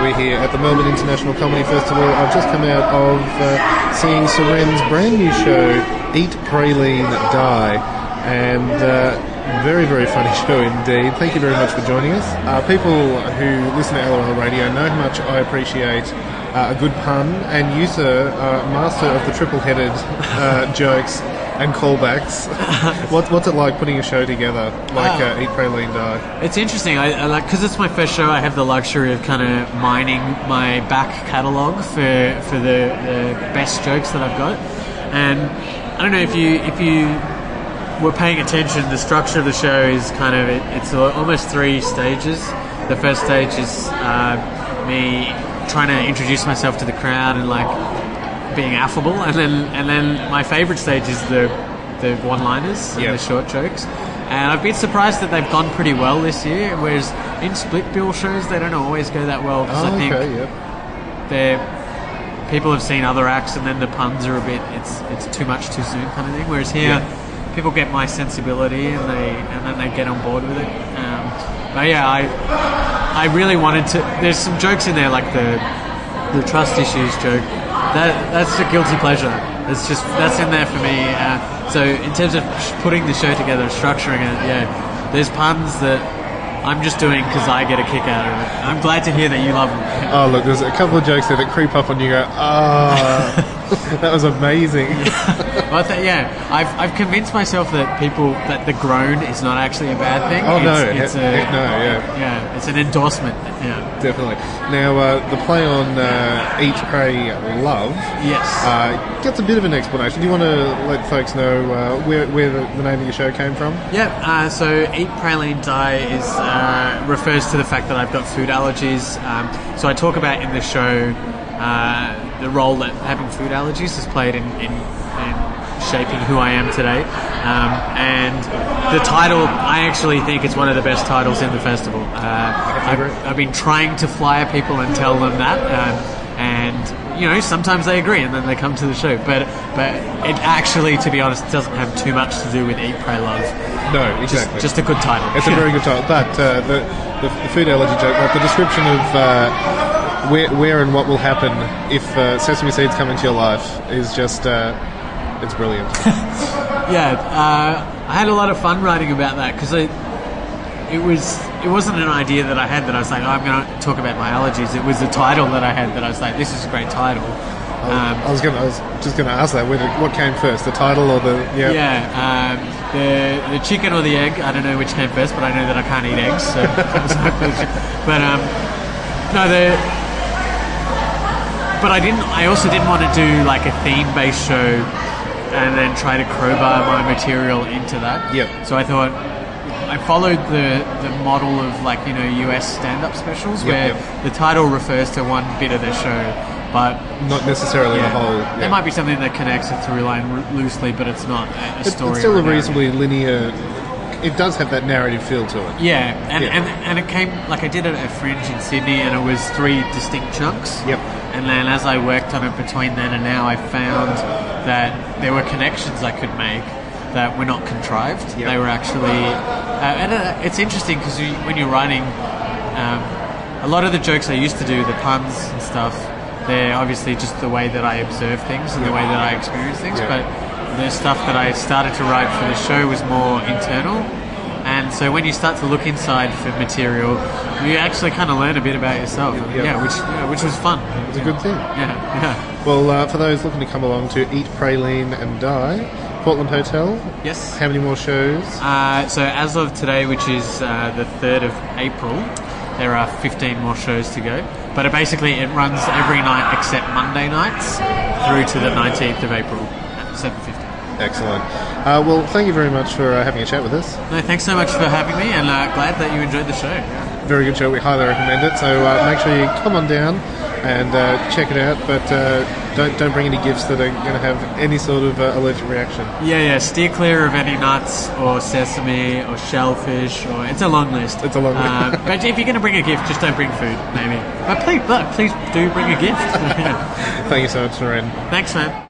We're here at the Melbourne International Comedy Festival. I've just come out of uh, seeing Seren's brand new show, Eat, Praline, Die, and uh, very, very funny show indeed. Thank you very much for joining us. Uh, people who listen to LOL Radio know how much I appreciate uh, a good pun, and you, sir, are master of the triple-headed uh, jokes and callbacks. what, what's it like putting a show together like uh, Eat, Praline, Die? It's interesting. I, I like because it's my first show. I have the luxury of kind of mining my back catalogue for for the, the best jokes that I've got. And I don't know if you if you were paying attention. The structure of the show is kind of it, it's almost three stages. The first stage is uh, me trying to introduce myself to the crowd and like being affable, and then and then my favourite stage is the the one-liners and Yeah. the short jokes. And I've been surprised that they've gone pretty well this year. Whereas in split bill shows, they don't always go that well because Oh, I think okay, yeah. they're people have seen other acts, and then the puns are a bit it's it's too much too soon kind of thing. Whereas here, people get my sensibility and they and then they get on board with it. Um, but yeah, I I really wanted to. There's some jokes in there like the the trust issues joke. That that's a guilty pleasure. It's just that's in there for me. Uh, so in terms of putting the show together, structuring it, yeah, there's puns that I'm just doing because I get a kick out of it. I'm glad to hear that you love them. Oh, look, there's a couple of jokes there that creep up on you. Go, ah, that was amazing. Well, th- yeah, I've, I've convinced myself that people that the groan is not actually a bad thing. Oh, no, it's, it's he- a, no, yeah. yeah, it's an endorsement. Yeah, Definitely. Now, uh, the play on uh, Eat, Pray, Love yes. uh, gets a bit of an explanation. Do you want to let folks know uh, where, where the, the name of your show came from? Yeah, uh, so Eat Pray, Praline Die is uh, refers to the fact that I've got food allergies. Um, so I talk about in the show uh, the role that having food allergies has played in, in, in shaping who I am today. Um, and the title, I actually think it's one of the best titles in the festival. Uh, I've. I've been trying to flyer people and tell them that. Um, and you know, sometimes they agree, and then they come to the show. But but it actually, to be honest, doesn't have too much to do with Eat, Pray, Love. No, Just, exactly. just a good title. It's a very good title, but uh, the, the, the food allergy joke, like the description of uh, where, where and what will happen if uh, sesame seeds come into your life is just, uh, it's brilliant. yeah. Uh, I had a lot of fun writing about that because it it was it wasn't an idea that I had that I was like, oh, I'm going to talk about my allergies. It was a title that I had that I was like, this is a great title. Um, I was gonna, I was just going to ask that. Whether, what came first, the title or the yeah? Yeah, um, the the chicken or the egg. I don't know which came first, but I know that I can't eat eggs. So, but um, no, the but I didn't. I also didn't want to do like a theme-based show and then try to crowbar my material into that. Yep. So I thought I followed the the model of like you know US stand-up specials Yep, where yep. the title refers to one bit of the show, but Not necessarily yeah, the whole. Yeah. There might be something that connects a through line r- loosely, but it's not a, story. it's still a reasonably linear. It does have that narrative feel to it. Yeah, and, Yeah. and and it came like I did it at Fringe in Sydney, and it was three distinct chunks. Yep. And then as I worked on it between then and now, I found that there were connections I could make that were not contrived. Yep. They were actually, uh, and uh, it's interesting because you, when you're writing, um, a lot of the jokes I used to do, the puns and stuff, they're obviously just the way that I observe things and the way that I experience things. Yeah. But the stuff that I started to write for the show was more internal. And so when you start to look inside for material, you actually kind of learn a bit about yourself. Yeah. Yeah, which yeah, which was fun. It's a good thing. Yeah, yeah. Well, uh, for those looking to come along to Eat, Praline, and Die, Portland Hotel. Yes. How many more shows? Uh, so as of today, which is uh, the third of April, there are 15 more shows to go. But it basically it runs every night except Monday nights through to the 19th of April 7:50. Excellent. Uh, well, thank you very much for uh, having a chat with us. No, thanks so much for having me, and uh, glad that you enjoyed the show. Very good show. We highly recommend it. So uh, make sure you come on down and uh, check it out. But uh, don't don't bring any gifts that are going to have any sort of uh, allergic reaction. Yeah, yeah. Steer clear of any nuts or sesame or shellfish, or it's a long list. It's a long list. Uh, but if you're going to bring a gift, just don't bring food, maybe. But please, but please do bring a gift. Thank you so much, Noreen. Thanks, man.